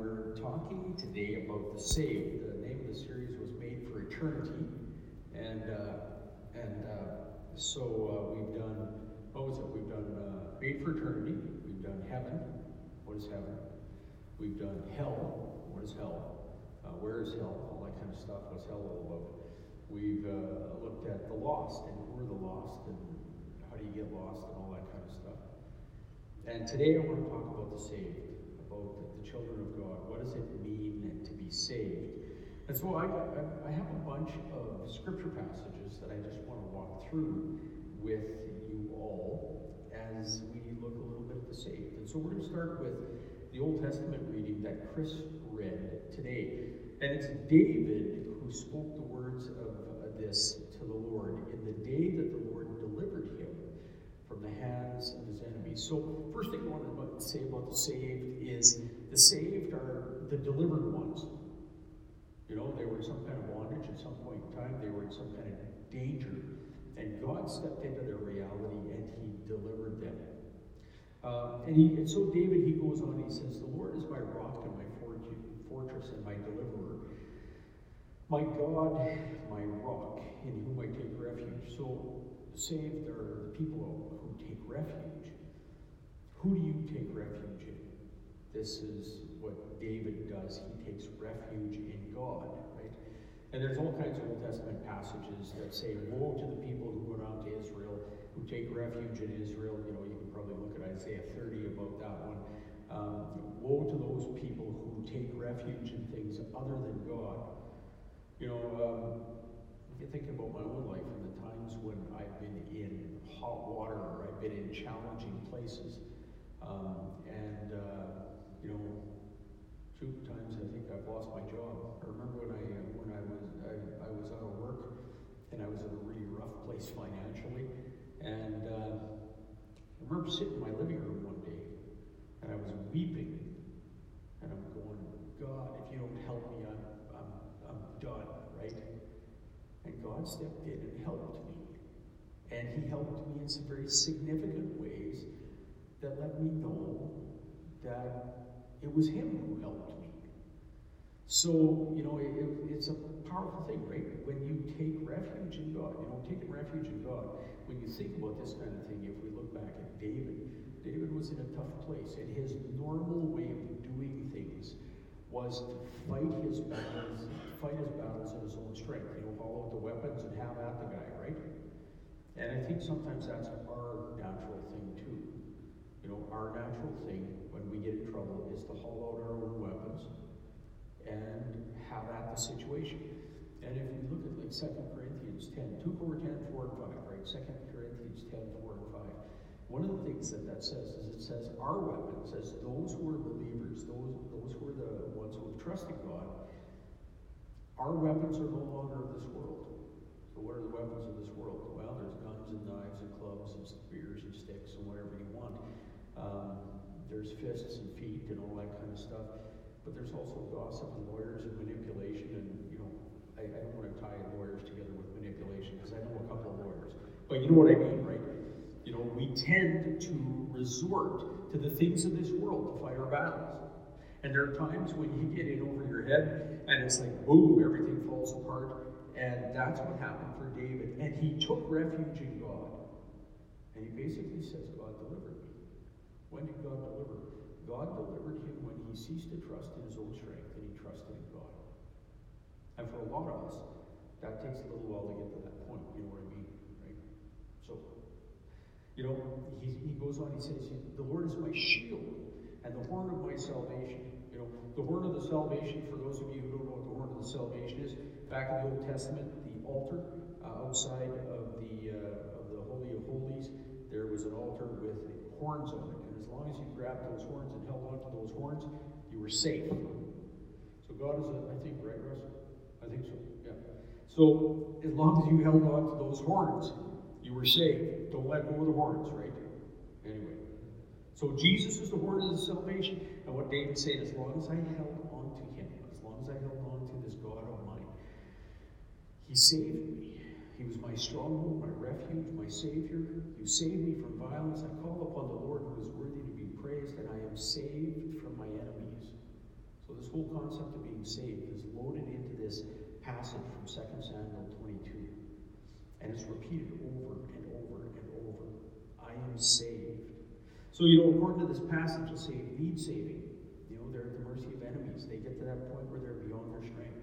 we're talking today about the saved. The name of the series was Made for Eternity, and uh, and uh, so uh, we've done what was it? We've done uh, Made for Eternity. We've done Heaven. What is heaven? We've done Hell. What is hell? Uh, where is hell? All that kind of stuff. What's hell all about? We've looked at the lost and who are the lost and how do you get lost and all that kind of stuff. And today I want to talk about the saved about the children of God. What does it mean to be saved? And so I, I, have a bunch of scripture passages that I just want to walk through with you all as we look a little bit at the saved. And so we're going to start with the Old Testament reading that Chris read today. And it's David who spoke the words of uh, this to the Lord in the day that the Lord delivered him from the hands of his enemies. So, first thing I want to say about the saved is the saved are the delivered ones. You know, they were in some kind of bondage at some point in time, they were in some kind of danger. And God stepped into their reality and he delivered them. Uh, and, he, and so David, he goes on, he says, The Lord is my rock and my fortress and my deliverer. My God, my rock, in whom I take refuge. So saved are the people who take refuge. Who do you take refuge in? This is what David does. He takes refuge in God, right? And there's all kinds of Old Testament passages that say, Woe to the people who went out to Israel, who take refuge in Israel. You know, you can probably look at Isaiah 30 about that one. Um, woe to those people who take refuge in things other than God. You know, um, if you think about my own life and the times when I've been in hot water or I've been in challenging places, um, and uh, you know, two times I think I've lost my job. I remember when I when I was I, I was out of work and I was in a really rough place financially, and uh, I remember sitting in my living room one day and I was weeping, and I'm going, God, if you don't help me, I'm I'm I'm done, right? And God stepped in and helped me, and He helped me in some very significant ways that let me know that it was Him who helped me. So, you know, it, it's a powerful thing, right? When you take refuge in God, you know, taking refuge in God, when you think about this kind of thing, if we look back at David, David was in a tough place, and his normal way of doing things was to fight his battles, fight his battles in his own strength. You know, haul out the weapons and have at the guy, right? And I think sometimes that's our natural thing too. You know, our natural thing when we get in trouble is to haul out our own weapons and have at the situation. And if we look at like 2 Corinthians 10, 2 Corinthians 10, 4 and 5, right? 2 Corinthians 10, 4 and 5. One of the things that that says is it says our weapons, as those who are believers, those, those who are the ones who have trusted God, our weapons are no longer of this world. So what are the weapons of this world? Well, there's guns and knives and clubs and spears and sticks and whatever you want. Um, there's fists and feet and all that kind of stuff. But there's also gossip and lawyers and manipulation. And, you know, I, I don't want to tie lawyers together with manipulation because I know a couple of lawyers. But you know what I mean, right? You know, we tend to resort to the things of this world to fight our battles. And there are times when you get in over your head and it's like, boom, everything falls apart. And that's what happened for David. And he took refuge in God. And he basically says. When did God deliver? God delivered him when he ceased to trust in his own strength and he trusted in God. And for a lot of us, that takes a little while to get to that point. You know what I mean? Right? So, you know, he, he goes on, he says, The Lord is my shield and the horn of my salvation. You know, the horn of the salvation, for those of you who don't know what the horn of the salvation is, back in the Old Testament, the altar uh, outside of the, uh, of the Holy of Holies, there was an altar with horns on it And as long as you grabbed those horns and held on to those horns, you were safe. So God is, a, I think, right, Russ? I think so, yeah. So as long as you held on to those horns, you were safe. Don't let go of the horns, right? Anyway. So Jesus is the horn of the salvation. And what David said, as long as I held on to him, as long as I held on to this God mine, he saved me. He was my stronghold, my refuge, my Savior. You saved me from violence. I call upon the Lord who is worthy to be praised, and I am saved from my enemies. So this whole concept of being saved is loaded into this passage from 2 Samuel 22. And it's repeated over and over and over. I am saved. So, you know, according to this passage, it'll say need saving. You know, they're at the mercy of enemies. They get to that point where they're beyond their strength.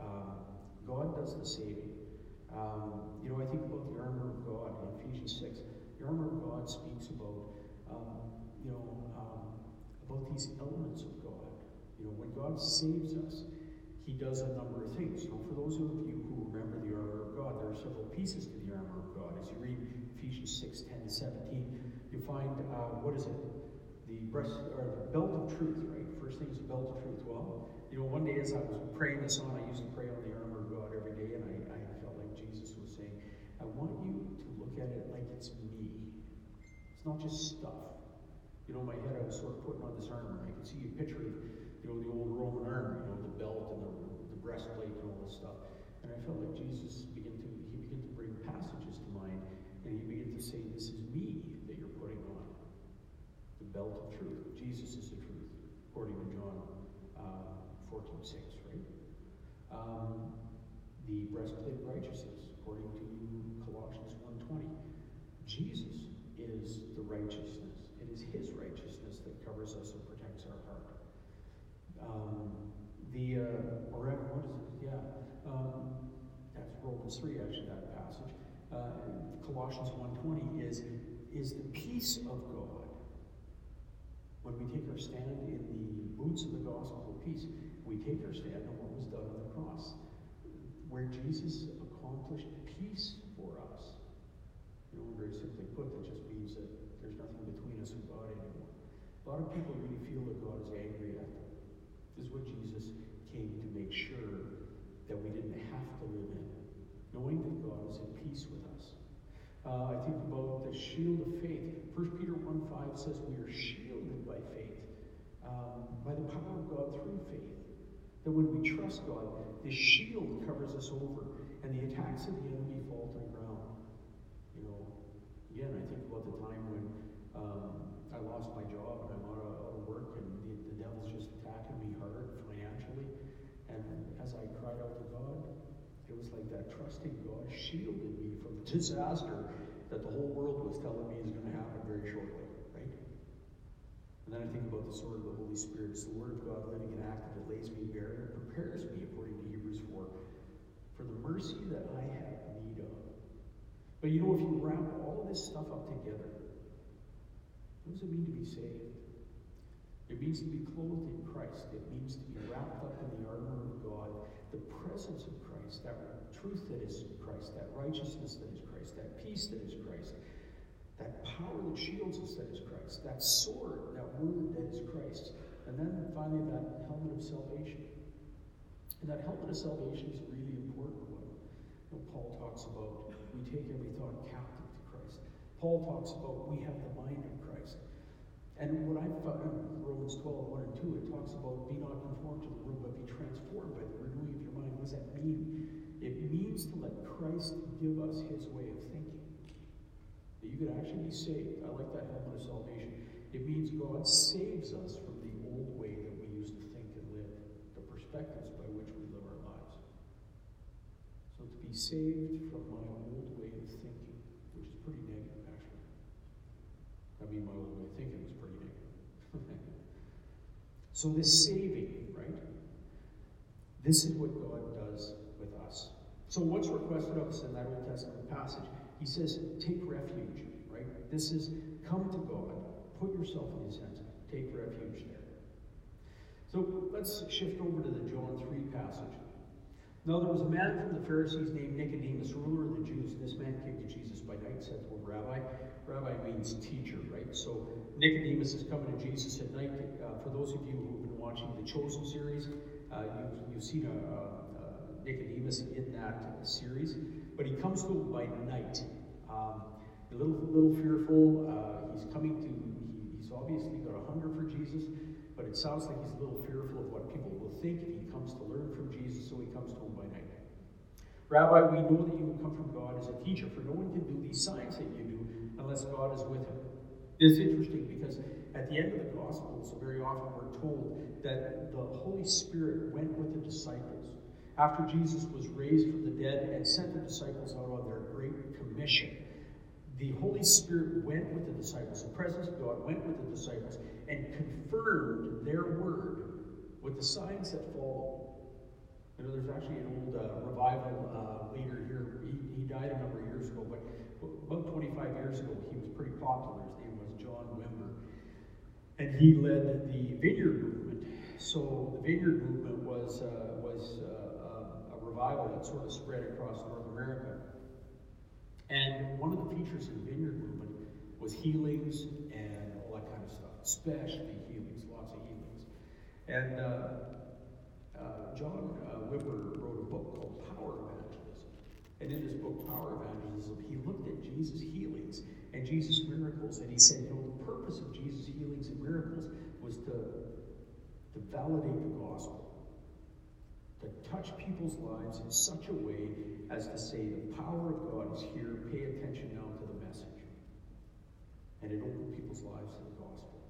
Um, God does the saving. Um, you know, I think about the armor of God in Ephesians 6. The armor of God speaks about, um, you know, um, about these elements of God. You know, when God saves us, He does a number of things. So, for those of you who remember the armor of God, there are several pieces to the armor of God. As you read Ephesians 6 10 to 17, you find, uh, what is it? The breast or the belt of truth, right? First thing is the belt of truth. Well, you know, one day as I was praying this on, I used to pray on the armor of God every day, and I, I felt like Jesus was saying, I want you to at it like it's me. It's not just stuff. You know, my head, I was sort of putting on this armor, I could see a picture of, you know, the old Roman armor, you know, the belt and the, the breastplate and all this stuff. And I felt like Jesus began to, he began to bring passages to mind, and he began to say, This is me that you're putting on. The belt of truth. Jesus is the truth, according to John uh, 14 6, right? Um, the breastplate of righteousness, according to Colossians 1.20. Jesus is the righteousness. It is his righteousness that covers us and protects our heart. Um, the, uh, or what is it? Yeah. Um, that's Romans 3, actually, that passage. Uh, Colossians 1.20 is, is the peace of God. When we take our stand in the boots of the gospel of peace, we take our stand on what was done on the cross, where Jesus accomplished peace for us. You know, very simply put, that just means that there's nothing between us and God anymore. A lot of people really feel that God is angry at them. This is what Jesus came to make sure that we didn't have to live in, knowing that God is at peace with us. Uh, I think about the shield of faith. 1 Peter 1 5 says we are shielded by faith, um, by the power of God through faith. That when we trust God, this shield covers us over, and the attacks of the enemy fall to the ground. You know, again, I think about the time when um, I lost my job and I'm out of, work, and the, the devil's just attacking me hard financially. And as I cried out to God, it was like that trusting God shielded me from the disaster that the whole world was telling me is going to happen very shortly, right? And then I think about the sword of the Holy Spirit. It's the Word of God living and active that lays me bare and prepares me, according to Hebrews 4, for the mercy that I have. But you know, if you wrap all this stuff up together, what does it mean to be saved? It means to be clothed in Christ. It means to be wrapped up in the armor of God, the presence of Christ, that truth that is Christ, that righteousness that is Christ, that peace that is Christ, that power that shields us that is Christ, that sword, that word that is Christ, and then finally that helmet of salvation. And that helmet of salvation is really important Paul talks about we take every thought captive to Christ. Paul talks about we have the mind of Christ. And what I found in Romans 12, 1 and 2, it talks about be not conformed to the world, but be transformed by the renewing of your mind. What does that mean? It means to let Christ give us his way of thinking. That you could actually be saved. I like that helmet of salvation. It means God saves us from the old way that we used to think and live, the perspectives by which we live our lives. So to be saved from my old way of thinking, which is pretty negative, actually. I mean, my old way of thinking was pretty negative. so this saving, right? This is what God does with us. So what's requested of us in that Old Testament passage? He says, take refuge, right? This is come to God, put yourself in his hands, take refuge there. So let's shift over to the John 3 passage. Now there was a man from the Pharisees named Nicodemus, ruler of the Jews. This man came to Jesus by night, said to him, Rabbi. Rabbi means teacher, right? So Nicodemus is coming to Jesus at night. Uh, for those of you who've been watching the Chosen series, uh, you've, you've seen a, a, Nicodemus in that series. But he comes to him by night. Um, a little, little fearful. Uh, he's coming to, he, he's obviously got a hunger for Jesus, but it sounds like he's a little fearful of what people will think comes to learn from Jesus, so he comes to him by night. Rabbi, we know that you come from God as a teacher, for no one can do these signs that you do unless God is with him. This is interesting because at the end of the Gospels, very often we're told that the Holy Spirit went with the disciples after Jesus was raised from the dead and sent the disciples out on their great commission. The Holy Spirit went with the disciples, the presence of God went with the disciples and confirmed their word with the signs that follow. You know, there's actually an old uh, revival uh, leader here. He, he died a number of years ago, but about 25 years ago, he was pretty popular. His name was John Wimber. And he led the vineyard movement. So the vineyard movement was, uh, was uh, a revival that sort of spread across North America. And one of the features of the vineyard movement was healings and all that kind of stuff, especially healings. And uh, uh, John uh, Wimber wrote a book called Power Evangelism. And in this book, Power Evangelism, he looked at Jesus' healings and Jesus' miracles, and he said, you know, the purpose of Jesus' healings and miracles was to, to validate the gospel, to touch people's lives in such a way as to say, the power of God is here, pay attention now to the message. And it opened people's lives to the gospel.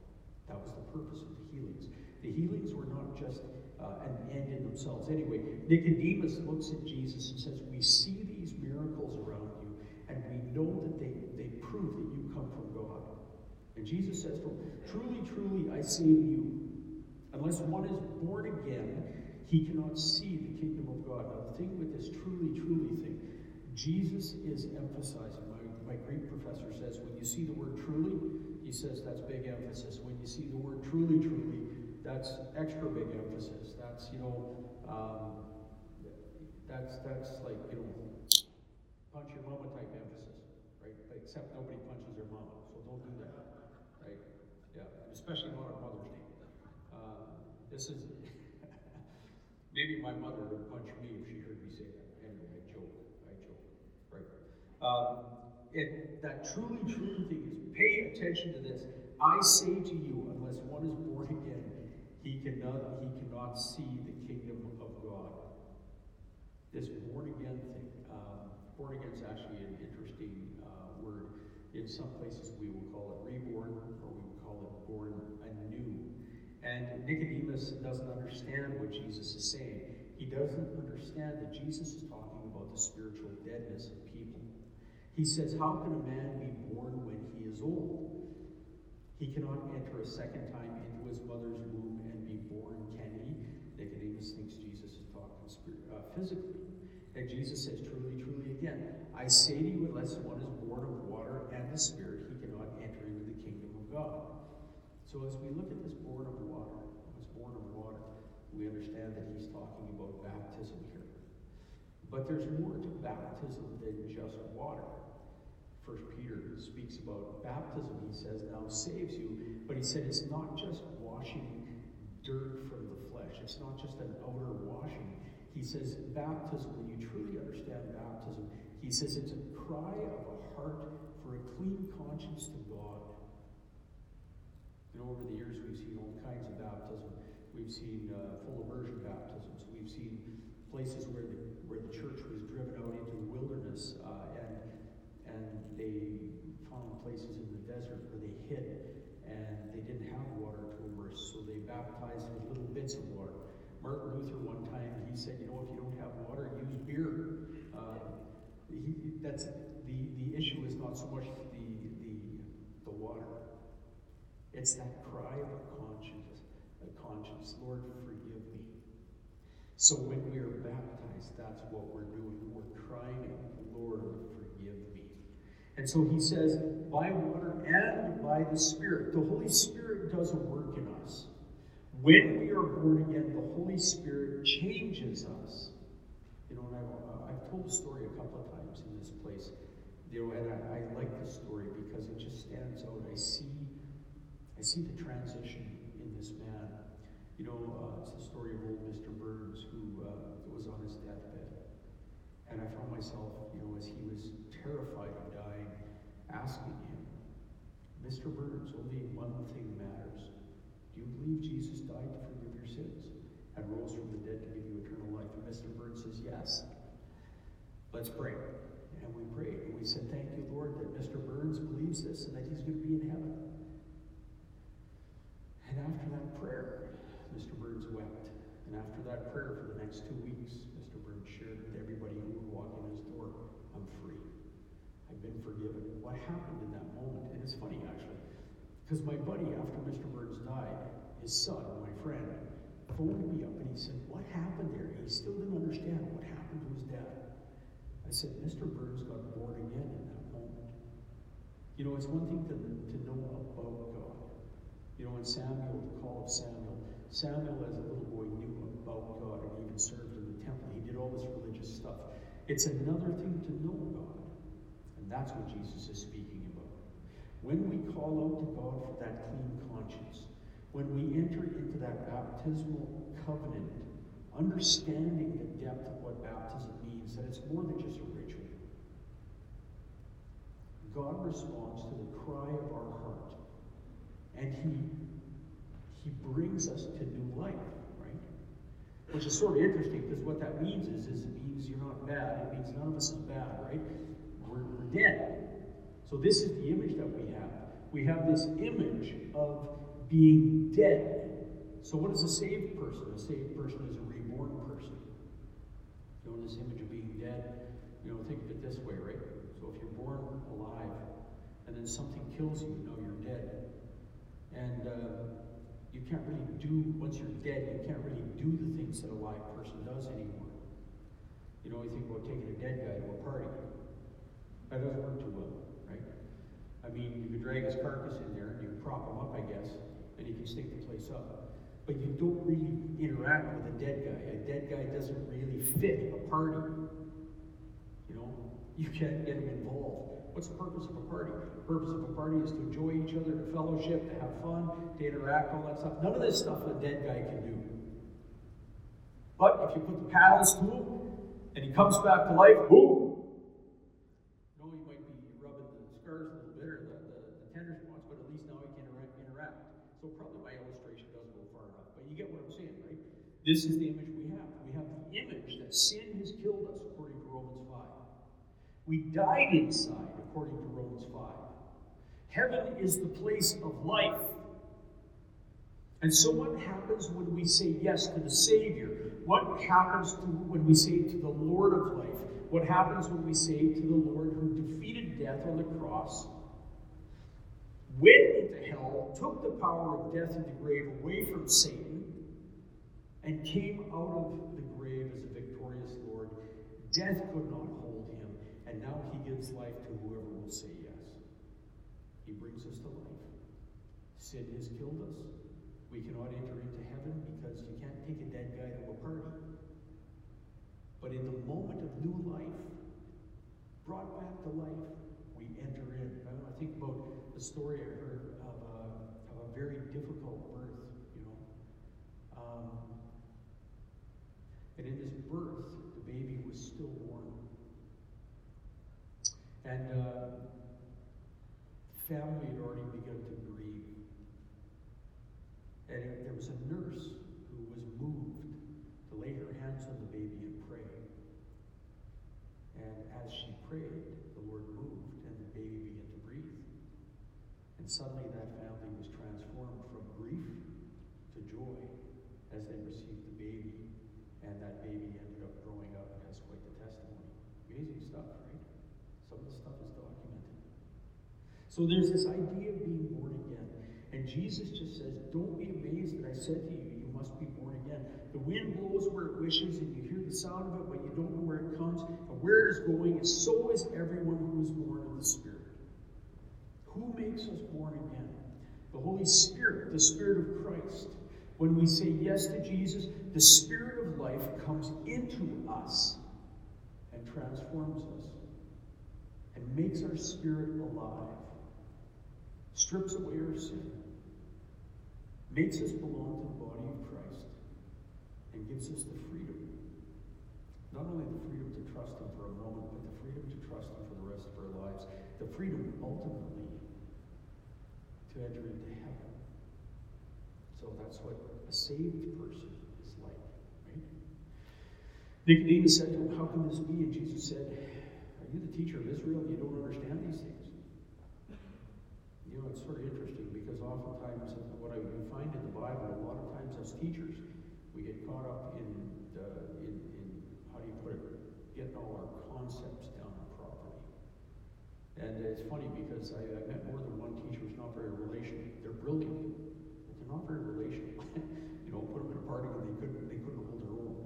That was the purpose of the healings. The healings were not just uh, an end in themselves. Anyway, Nicodemus looks at Jesus and says, We see these miracles around you, and we know that they, they prove that you come from God. And Jesus says Truly, truly, I say to you, unless one is born again, he cannot see the kingdom of God. Now, the thing with this truly, truly thing, Jesus is emphasizing. My, my Greek professor says, when you see the word truly, he says that's big emphasis. When you see the word truly, truly, that's extra big emphasis. That's, you know, um, that's, that's like, you know, punch your mama type emphasis, right? Except nobody punches their mama, so don't do that, right? Yeah, especially not on Mother's Day. Uh, this is, maybe my mother would punch me if she heard me say that. Anyway, I joke, I joke, right? Um, it, that truly, truly thing is pay attention to this. I say to you, unless one is born again, he cannot, he cannot see the kingdom of God. This born again thing, um, born again is actually an interesting uh, word. In some places, we will call it reborn, or we will call it born anew. And Nicodemus doesn't understand what Jesus is saying. He doesn't understand that Jesus is talking about the spiritual deadness of people. He says, How can a man be born when he is old? He cannot enter a second time into his mother's womb and be born, can he? Nicodemus thinks Jesus is talking uh, physically. And Jesus says, Truly, truly, again, I say to you, unless one is born of water and the Spirit, he cannot enter into the kingdom of God. So as we look at this born of water, was born of water, we understand that he's talking about baptism here. But there's more to baptism than just water. First Peter speaks about baptism, he says, now saves you, but he said it's not just washing dirt from the it's not just an outer washing. He says baptism, when you truly understand baptism, he says it's a cry of a heart for a clean conscience to God. Know, over the years we've seen all kinds of baptism. We've seen uh, full immersion baptisms. We've seen places where the where the church was driven out into the wilderness uh, and and they found places in the desert where they hid and they didn't have water immerse, so they baptized with little bits of water. Martin Luther one time he said, you know, if you don't have water, use beer. Uh, he, that's the the issue is not so much the the the water. It's that cry of a conscience, a conscience, Lord, forgive me. So when we are baptized, that's what we're doing. We're crying Lord, forgive me. And so he says, by water and by the Spirit. The Holy Spirit does a work in us. When we are born again, the Holy Spirit changes us. You know, and I've, I've told the story a couple of times in this place. You know, and I, I like this story because it just stands out. I see, I see the transition in this man. You know, uh, it's the story of old Mr. Burns who uh, was on his deathbed. And I found myself, you know, as he was terrified of dying, asking him, Mr. Burns, only one thing matters. Do you believe Jesus died to forgive your sins and rose from the dead to give you eternal life? And Mr. Burns says, Yes. Let's pray. And we prayed. And we said, Thank you, Lord, that Mr. Burns believes this and that he's going to be in heaven. And after that prayer, Mr. Burns wept. And after that prayer for the next two weeks, Mr. Burns shared with everybody who would walk in his door, I'm free. I've been forgiven. What happened in that it's funny, actually, because my buddy, after Mr. Burns died, his son, my friend, phoned me up and he said, What happened there? He still didn't understand what happened to his dad. I said, Mr. Burns got born again in that moment. You know, it's one thing to, to know about God. You know, in Samuel, the call of Samuel, Samuel, as a little boy, knew about God and even served in the temple. He did all this religious stuff. It's another thing to know God. And that's what Jesus is speaking about. When we call out to God for that clean conscience, when we enter into that baptismal covenant, understanding the depth of what baptism means, that it's more than just a ritual. God responds to the cry of our heart, and He He brings us to new life. Right? Which is sort of interesting because what that means is, is it means you're not bad. It means none of us is bad, right? We're, we're dead. So this is the image that we have. We have this image of being dead. So what is a saved person? A saved person is a reborn person. You know, this image of being dead, you know, think of it this way, right? So if you're born alive and then something kills you, you know you're dead. And uh, you can't really do, once you're dead, you can't really do the things that a live person does anymore. You know, you think about taking a dead guy to a party. That doesn't work too well? I mean, you could drag his carcass in there and you prop him up, I guess, and he can stake the place up. But you don't really interact with a dead guy. A dead guy doesn't really fit a party. You know, you can't get him involved. What's the purpose of a party? The purpose of a party is to enjoy each other, to fellowship, to have fun, to interact, all that stuff. None of this stuff a dead guy can do. But if you put the paddles to him and he comes back to life, boom! No, he might be rubbing the scars a little bit or the, the, the tender spots, but at least now he can interact, interact. So probably my illustration doesn't go far enough. But you get what I'm saying, right? This is the image we have. We have the image that sin has killed us, according to Romans 5. We died inside according to Romans 5. Heaven is the place of life. And so, what happens when we say yes to the Savior? What happens to when we say to the Lord of life? What happens when we say to the Lord who defeated death on the cross, went into hell, took the power of death and the grave away from Satan, and came out of the grave as a victorious Lord? Death could not hold him, and now he gives life to whoever will say yes. He brings us to life. Sin has killed us. We cannot enter into heaven because you can't take a dead guy to a party. But in the moment of new life, brought back to life, we enter in. I think about the story I heard of a, of a very difficult birth, you know. Um, and in this birth, the baby was still warm. And uh, family had already begun to grieve. And it, there was a nurse who was moved to lay her hands on the baby and pray. And as she prayed, the Lord moved and the baby began to breathe. And suddenly that family was transformed from grief to joy as they received the baby. And that baby ended up growing up and has quite the testimony. Amazing stuff, right? Some of the stuff is documented. So there's this idea of being born again. And Jesus just says, Don't be amazed that I said to you, you must be born again. The wind blows where it wishes, and you hear the sound of it, but you don't know where it comes and where it is going, and so is everyone who is born of the Spirit. Who makes us born again? The Holy Spirit, the Spirit of Christ. When we say yes to Jesus, the Spirit of life comes into us and transforms us and makes our spirit alive, strips away our sin, makes us belong to the body of Christ, and gives us the freedom. Not only the freedom to trust Him for a moment, but the freedom to trust Him for the rest of our lives. The freedom ultimately to enter into heaven. So that's what a saved person is like, right? Nicodemus said to him, How can this be? And Jesus said, Are you the teacher of Israel? You don't understand these things. You know, it's sort of interesting because oftentimes what I find in the Bible, a lot of times as teachers, we get caught up in, the, in, in how do you put it, getting all our concepts down properly. And it's funny because I, I met more than one teacher who's not very relational. They're brilliant, but they're not very relational. you know, put them in a party and they couldn't, they couldn't hold their own.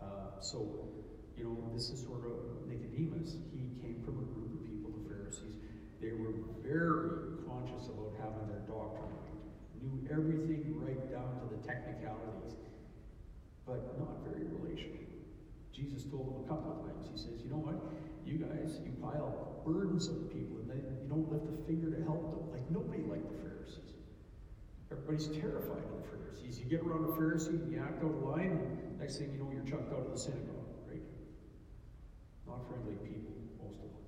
Uh, so, you know, this is sort of Nicodemus. He came from a group of people, the Pharisees. They were very about having their doctrine knew everything right down to the technicalities, but not very relational. Jesus told them a couple of times. He says, You know what? You guys, you pile burdens on people and then you don't lift a finger to help them. Like nobody liked the Pharisees. Everybody's terrified of the Pharisees. You get around a Pharisee and you act out of line, and next thing you know, you're chucked out of the synagogue, right? Not friendly people, most of them.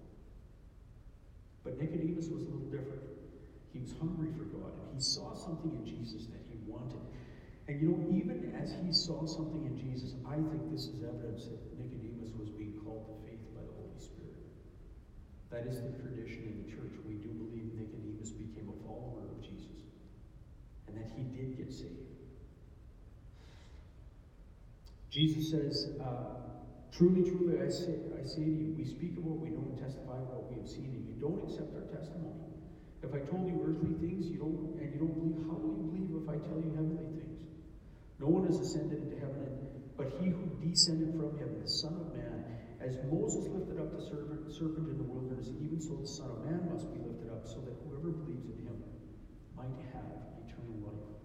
But Nicodemus was a little different. He was hungry for God, and he saw something in Jesus that he wanted. And you know, even as he saw something in Jesus, I think this is evidence that Nicodemus was being called to faith by the Holy Spirit. That is the tradition in the church. We do believe Nicodemus became a follower of Jesus, and that he did get saved. Jesus says, uh, Truly, truly, I say, I say to you, we speak of what we know and testify of what we have seen, and you don't accept our testimony. If I told you earthly things, you don't, and you don't believe, how will you believe if I tell you heavenly things? No one has ascended into heaven, but he who descended from heaven, the Son of Man. As Moses lifted up the serpent, serpent in the wilderness, even so the Son of Man must be lifted up, so that whoever believes in him might have eternal life.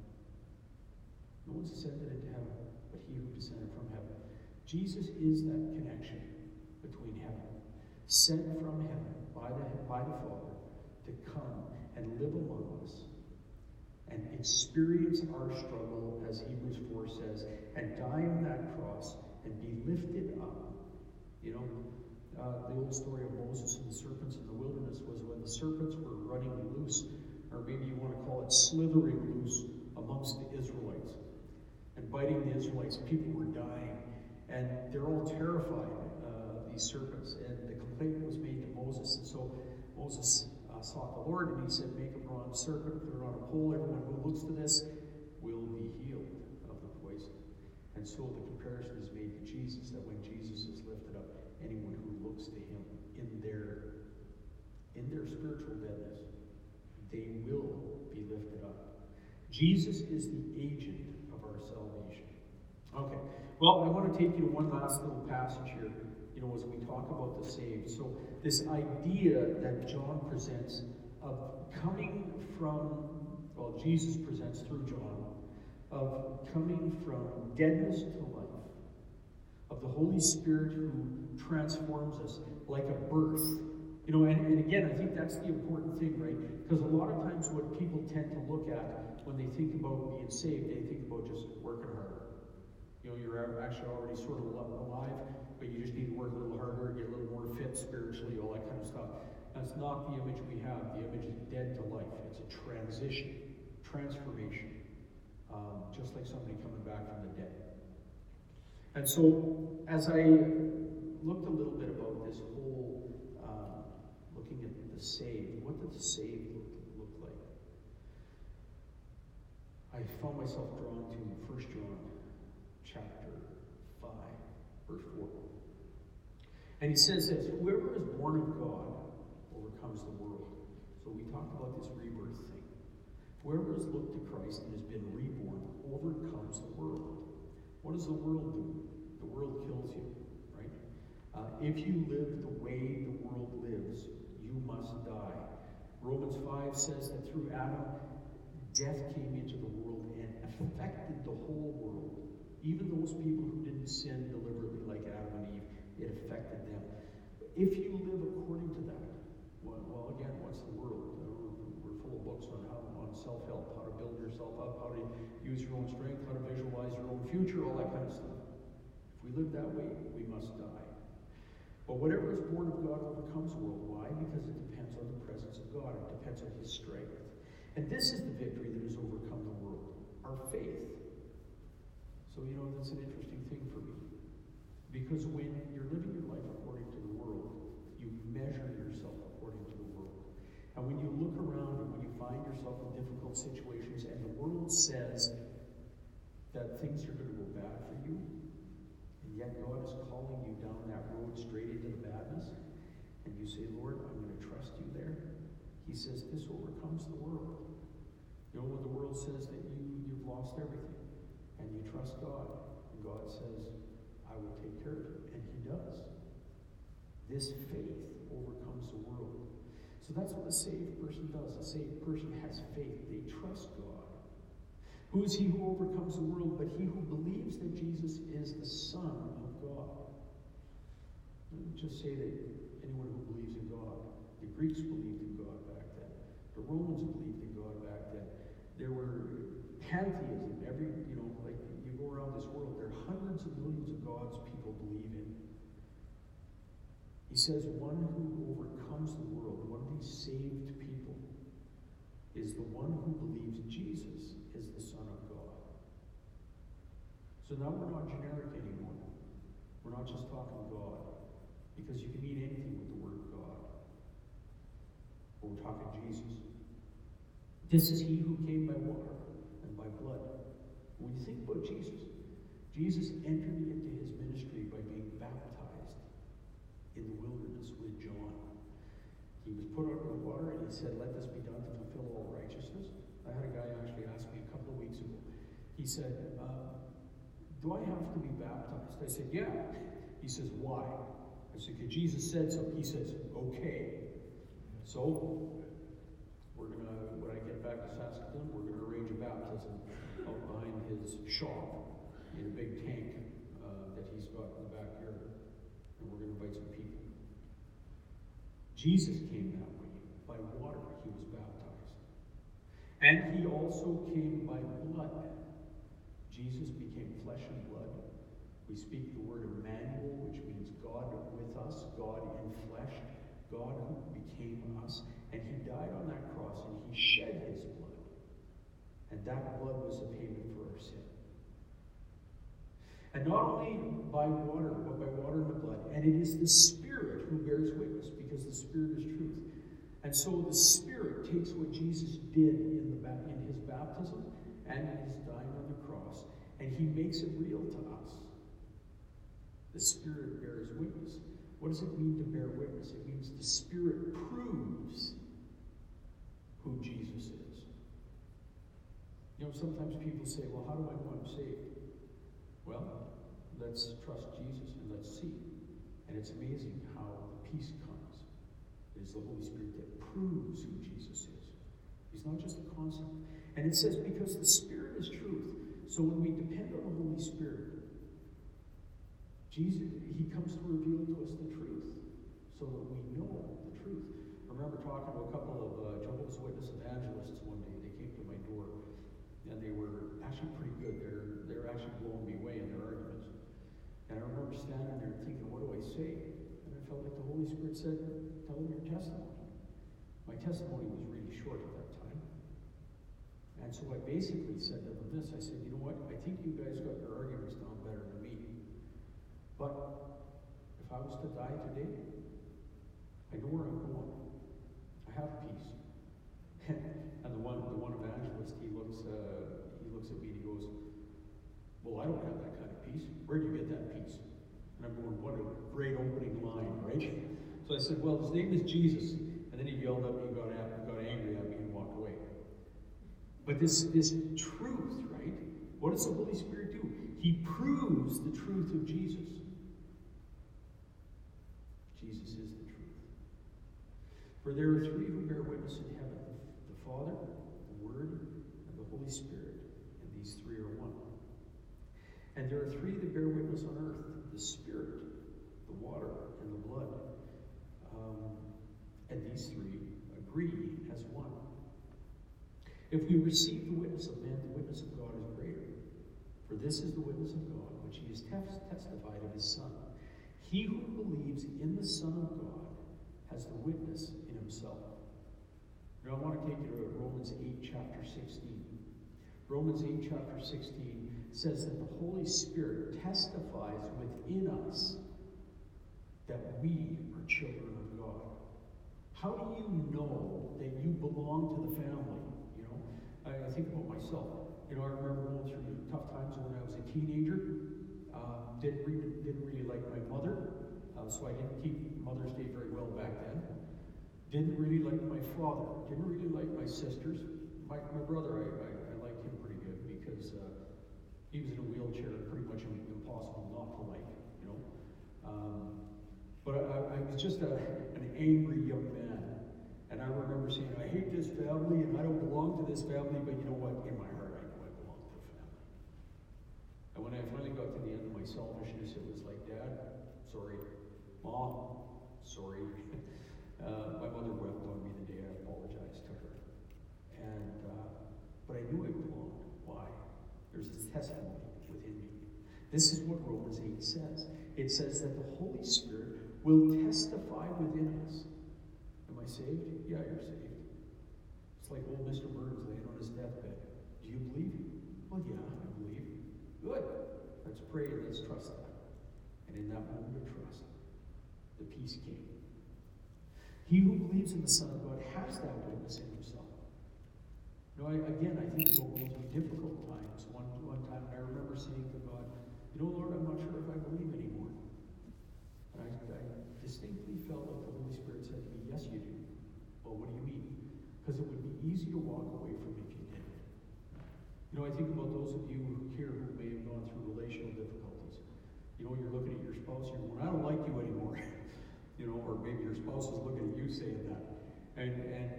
No one's ascended into heaven, but he who descended from heaven. Jesus is that connection between heaven, sent from heaven by the, by the Father to come and live among us and experience our struggle, as Hebrews 4 says, and die on that cross and be lifted up. You know, uh, the old story of Moses and the serpents in the wilderness was when the serpents were running loose, or maybe you want to call it slithering loose amongst the Israelites and biting the Israelites. People were dying, and they're all terrified, uh, these serpents. And the complaint was made to Moses, and so Moses sought the Lord, and he said, Make a bronze serpent, put it on a pole. Everyone who looks to this will be healed of the poison. And so the comparison is made to Jesus, that when Jesus is lifted up, anyone who looks to him in their in their spiritual deadness, they will be lifted up. Jesus is the agent of our salvation. Okay, well, I want to take you to one last little passage here you know, as we talk about the saved. So, this idea that John presents of coming from, well, Jesus presents through John, of coming from deadness to life, of the Holy Spirit who transforms us like a birth. You know, and, and again, I think that's the important thing, right? Because a lot of times what people tend to look at when they think about being saved, they think about just working. You know, you're actually already sort of alive but you just need to work a little harder, get a little more fit spiritually, all that kind of stuff. That's not the image we have. The image is dead to life. It's a transition, transformation, um, just like somebody coming back from the dead. And so, as I looked a little bit about this whole uh, looking at the saved, what did the saved look, look like? I found myself drawn to First John chapter 5, verse 4. And he says this whoever is born of God overcomes the world. So we talked about this rebirth thing. Whoever has looked to Christ and has been reborn overcomes the world. What does the world do? The world kills you, right? Uh, if you live the way the world lives, you must die. Romans 5 says that through Adam, death came into the world and affected the whole world. Even those people who didn't sin deliberately, like Adam and Eve, it affected them. If you live according to that, well, well again, what's the world? We're full of books on how on self-help, how to build yourself up, how to use your own strength, how to visualize your own future, all that kind of stuff. If we live that way, we must die. But whatever is born of God overcomes the world. Why? Because it depends on the presence of God. It depends on His strength. And this is the victory that has overcome the world our faith. So, you know, that's an interesting thing for me. Because when you're living your life according to the world, you measure yourself according to the world. And when you look around and when you find yourself in difficult situations and the world says that things are going to go bad for you, and yet God is calling you down that road straight into the badness, and you say, Lord, I'm going to trust you there. He says, This overcomes the world. You know, when the world says that you, you've lost everything, and you trust God, and God says, I will take care of you, and He does. This faith overcomes the world. So that's what a saved person does. A saved person has faith. They trust God. Who is he who overcomes the world but he who believes that Jesus is the Son of God? Just say that anyone who believes in God. The Greeks believed in God back then. The Romans believed in God back then. There were pantheism. Every, you know, like you go around this world, there are hundreds of millions of gods people believe in. He says, one who overcomes the world, one of these saved people, is the one who believes Jesus is the Son of God. So now we're not generic anymore. We're not just talking God, because you can mean anything with the word God. But we're talking Jesus. This is he who came by water and by blood. When you think about Jesus, Jesus entered into his ministry by being baptized in the wilderness with John. He was put in the water and he said, Let this be done to fulfill all righteousness. I had a guy actually ask me a couple of weeks ago. He said, uh, Do I have to be baptized? I said, Yeah. He says, Why? I said, Because Jesus said so. He says, Okay. So, we're going to, when I get back to Saskatoon, we're going to arrange a baptism out behind his shop in a big tank uh, that he's got in the backyard. And we're going to invite some people. Jesus came that way. By water, he was baptized. And he also came by blood. Jesus became flesh and blood. We speak the word Emmanuel, which means God with us, God in flesh, God who became us. And he died on that cross and he shed his blood. And that blood was the payment for our sin. And not only by water, but by water and the blood. And it is the Spirit who bears witness, because the Spirit is truth. And so the Spirit takes what Jesus did in, the, in his baptism and his dying on the cross, and he makes it real to us. The Spirit bears witness. What does it mean to bear witness? It means the Spirit proves who Jesus is. You know, sometimes people say, well, how do I know I'm saved? Well, let's trust Jesus and let's see. And it's amazing how the peace comes. It is the Holy Spirit that proves who Jesus is. He's not just a concept. And it says, because the Spirit is truth. So when we depend on the Holy Spirit, Jesus, He comes to reveal to us the truth so that we know the truth. I remember talking to a couple of uh, Jehovah's Witness evangelists one day. They came to my door and they were actually pretty good. They're actually blowing me away in their arguments. And I remember standing there thinking, what do I say? And I felt like the Holy Spirit said, tell them your testimony. My testimony was really short at that time. And so I basically said to them this I said, you know what? I think you guys got your arguments down better than me. But if I was to die today, I know where I'm going. I have peace. and the one, the one evangelist, he looks, uh, he looks at me and he goes, well, I don't have that kind of peace. Where do you get that peace? And I'm going, what a great opening line, right? So I said, well, his name is Jesus. And then he yelled at me, got, got angry at me, and walked away. But this, this truth, right? What does the Holy Spirit do? He proves the truth of Jesus. Jesus is the truth. For there are three who bear witness in heaven the Father, the Word, and the Holy Spirit. And these three are one. And there are three that bear witness on earth the Spirit, the water, and the blood. Um, and these three agree as one. If we receive the witness of man, the witness of God is greater. For this is the witness of God, which he has testified of his Son. He who believes in the Son of God has the witness in himself. Now I want to take you to Romans 8, chapter 16. Romans 8, chapter 16 says that the Holy Spirit testifies within us that we are children of God. How do you know that you belong to the family? You know, I, I think about myself. You know, I remember going through tough times when I was a teenager. Uh, didn't really, didn't really like my mother, uh, so I didn't keep Mother's Day very well back then. Didn't really like my father. Didn't really like my sisters. My, my brother, I, I, I liked him pretty good because uh, he was in a wheelchair, pretty much impossible not to like, you know. Um, but I, I was just a, an angry young man. And I remember saying, I hate this family and I don't belong to this family, but you know what? In my heart, I know I belong to the family. And when I finally got to the end of my selfishness, it was like, Dad, sorry. Mom, sorry. uh, my mother wept on me the day I apologized to her. And, uh, but I knew I belonged. There's this testimony within me. This is what Romans 8 says. It says that the Holy Spirit will testify within us. Am I saved? Yeah, you're saved. It's like old Mr. Burns laying on his deathbed. Do you believe? Well, yeah, I believe. Good. Let's pray and let's trust that. And in that moment of trust, the peace came. He who believes in the Son of God has that witness in himself. You know, I, again, I think about those difficult times. One, one time I remember saying to God, you know, Lord, I'm not sure if I believe anymore. And I, I distinctly felt like the Holy Spirit said to me, Yes, you do. Well, what do you mean? Because it would be easy to walk away from if you didn't. You know, I think about those of you here who may have gone through relational difficulties. You know, you're looking at your spouse, you're going, I don't like you anymore. you know, or maybe your spouse is looking at you saying that. And and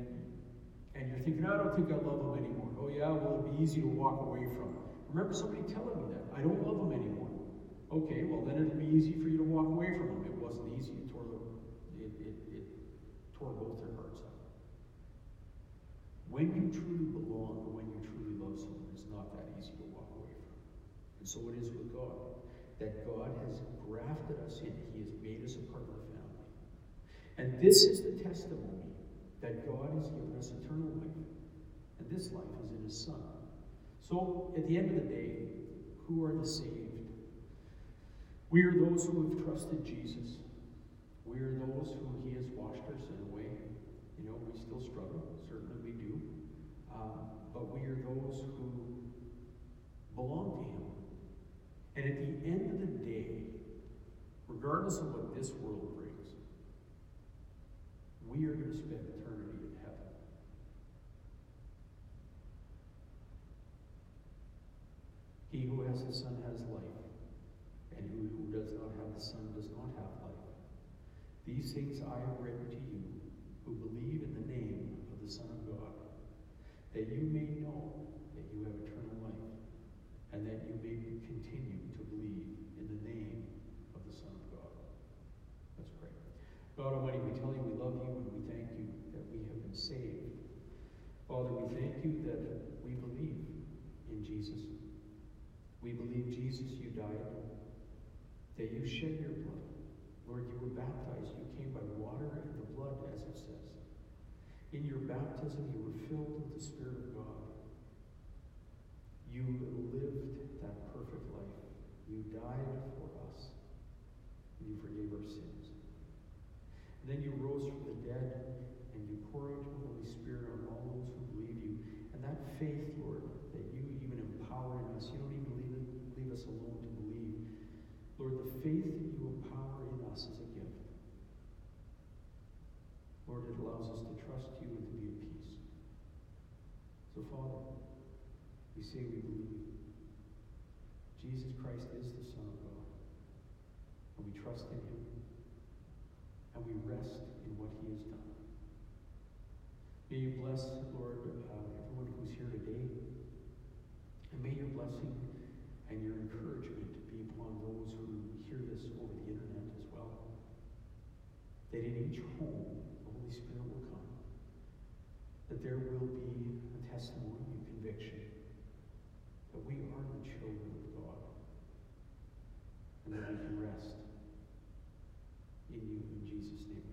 and you're thinking, I don't think I love them anymore. Oh yeah, well it'd be easy to walk away from. Remember somebody telling me that. I don't love him anymore. Okay, well then it'll be easy for you to walk away from him. It wasn't easy. It tore, it, it, it tore both their hearts out. When you truly belong when you truly love someone, it's not that easy to walk away from. And so it is with God. That God has grafted us in. He has made us a part of the family. And this is the testimony that God has given us eternal life. And this life is in His Son. So at the end of the day, who are the saved? We are those who have trusted Jesus. We are those who He has washed our sin away. You know, we still struggle, certainly we do. Uh, but we are those who belong to Him. And at the end of the day, regardless of what this world brings, we are going to spend eternity in heaven. He who has the Son has life, and who, who does not have the Son does not have life. These things I have written to you who believe in the name of the Son of God, that you may know that you have eternal life, and that you may continue to believe in the name of the Son of God. Let's pray. God Almighty, we tell you we love you and we thank you that we have been saved. Father, we thank you that we believe in Jesus. We believe, Jesus, you died, that you shed your blood. Lord, you were baptized. You came by water and the blood, as it says. In your baptism, you were filled with the Spirit of God. You lived that perfect life. You died for us. And you forgave our sins. And then you rose from the dead and you pour out your Holy Spirit on all those who believe you. And that faith, Lord, that you even empower in us, you don't even leave, it, leave us alone to believe. Lord, the faith that you empower in us is a gift. Allows us to trust you and to be at peace. So, Father, we say we believe. Jesus Christ is the Son of God. And we trust in him. And we rest in what he has done. May you bless, Lord, uh, everyone who's here today. And may your blessing and your encouragement be upon those who hear this over the internet as well. That in each home, Holy Spirit will come, that there will be a testimony and conviction that we are the children of God and that we can rest in you in Jesus' name.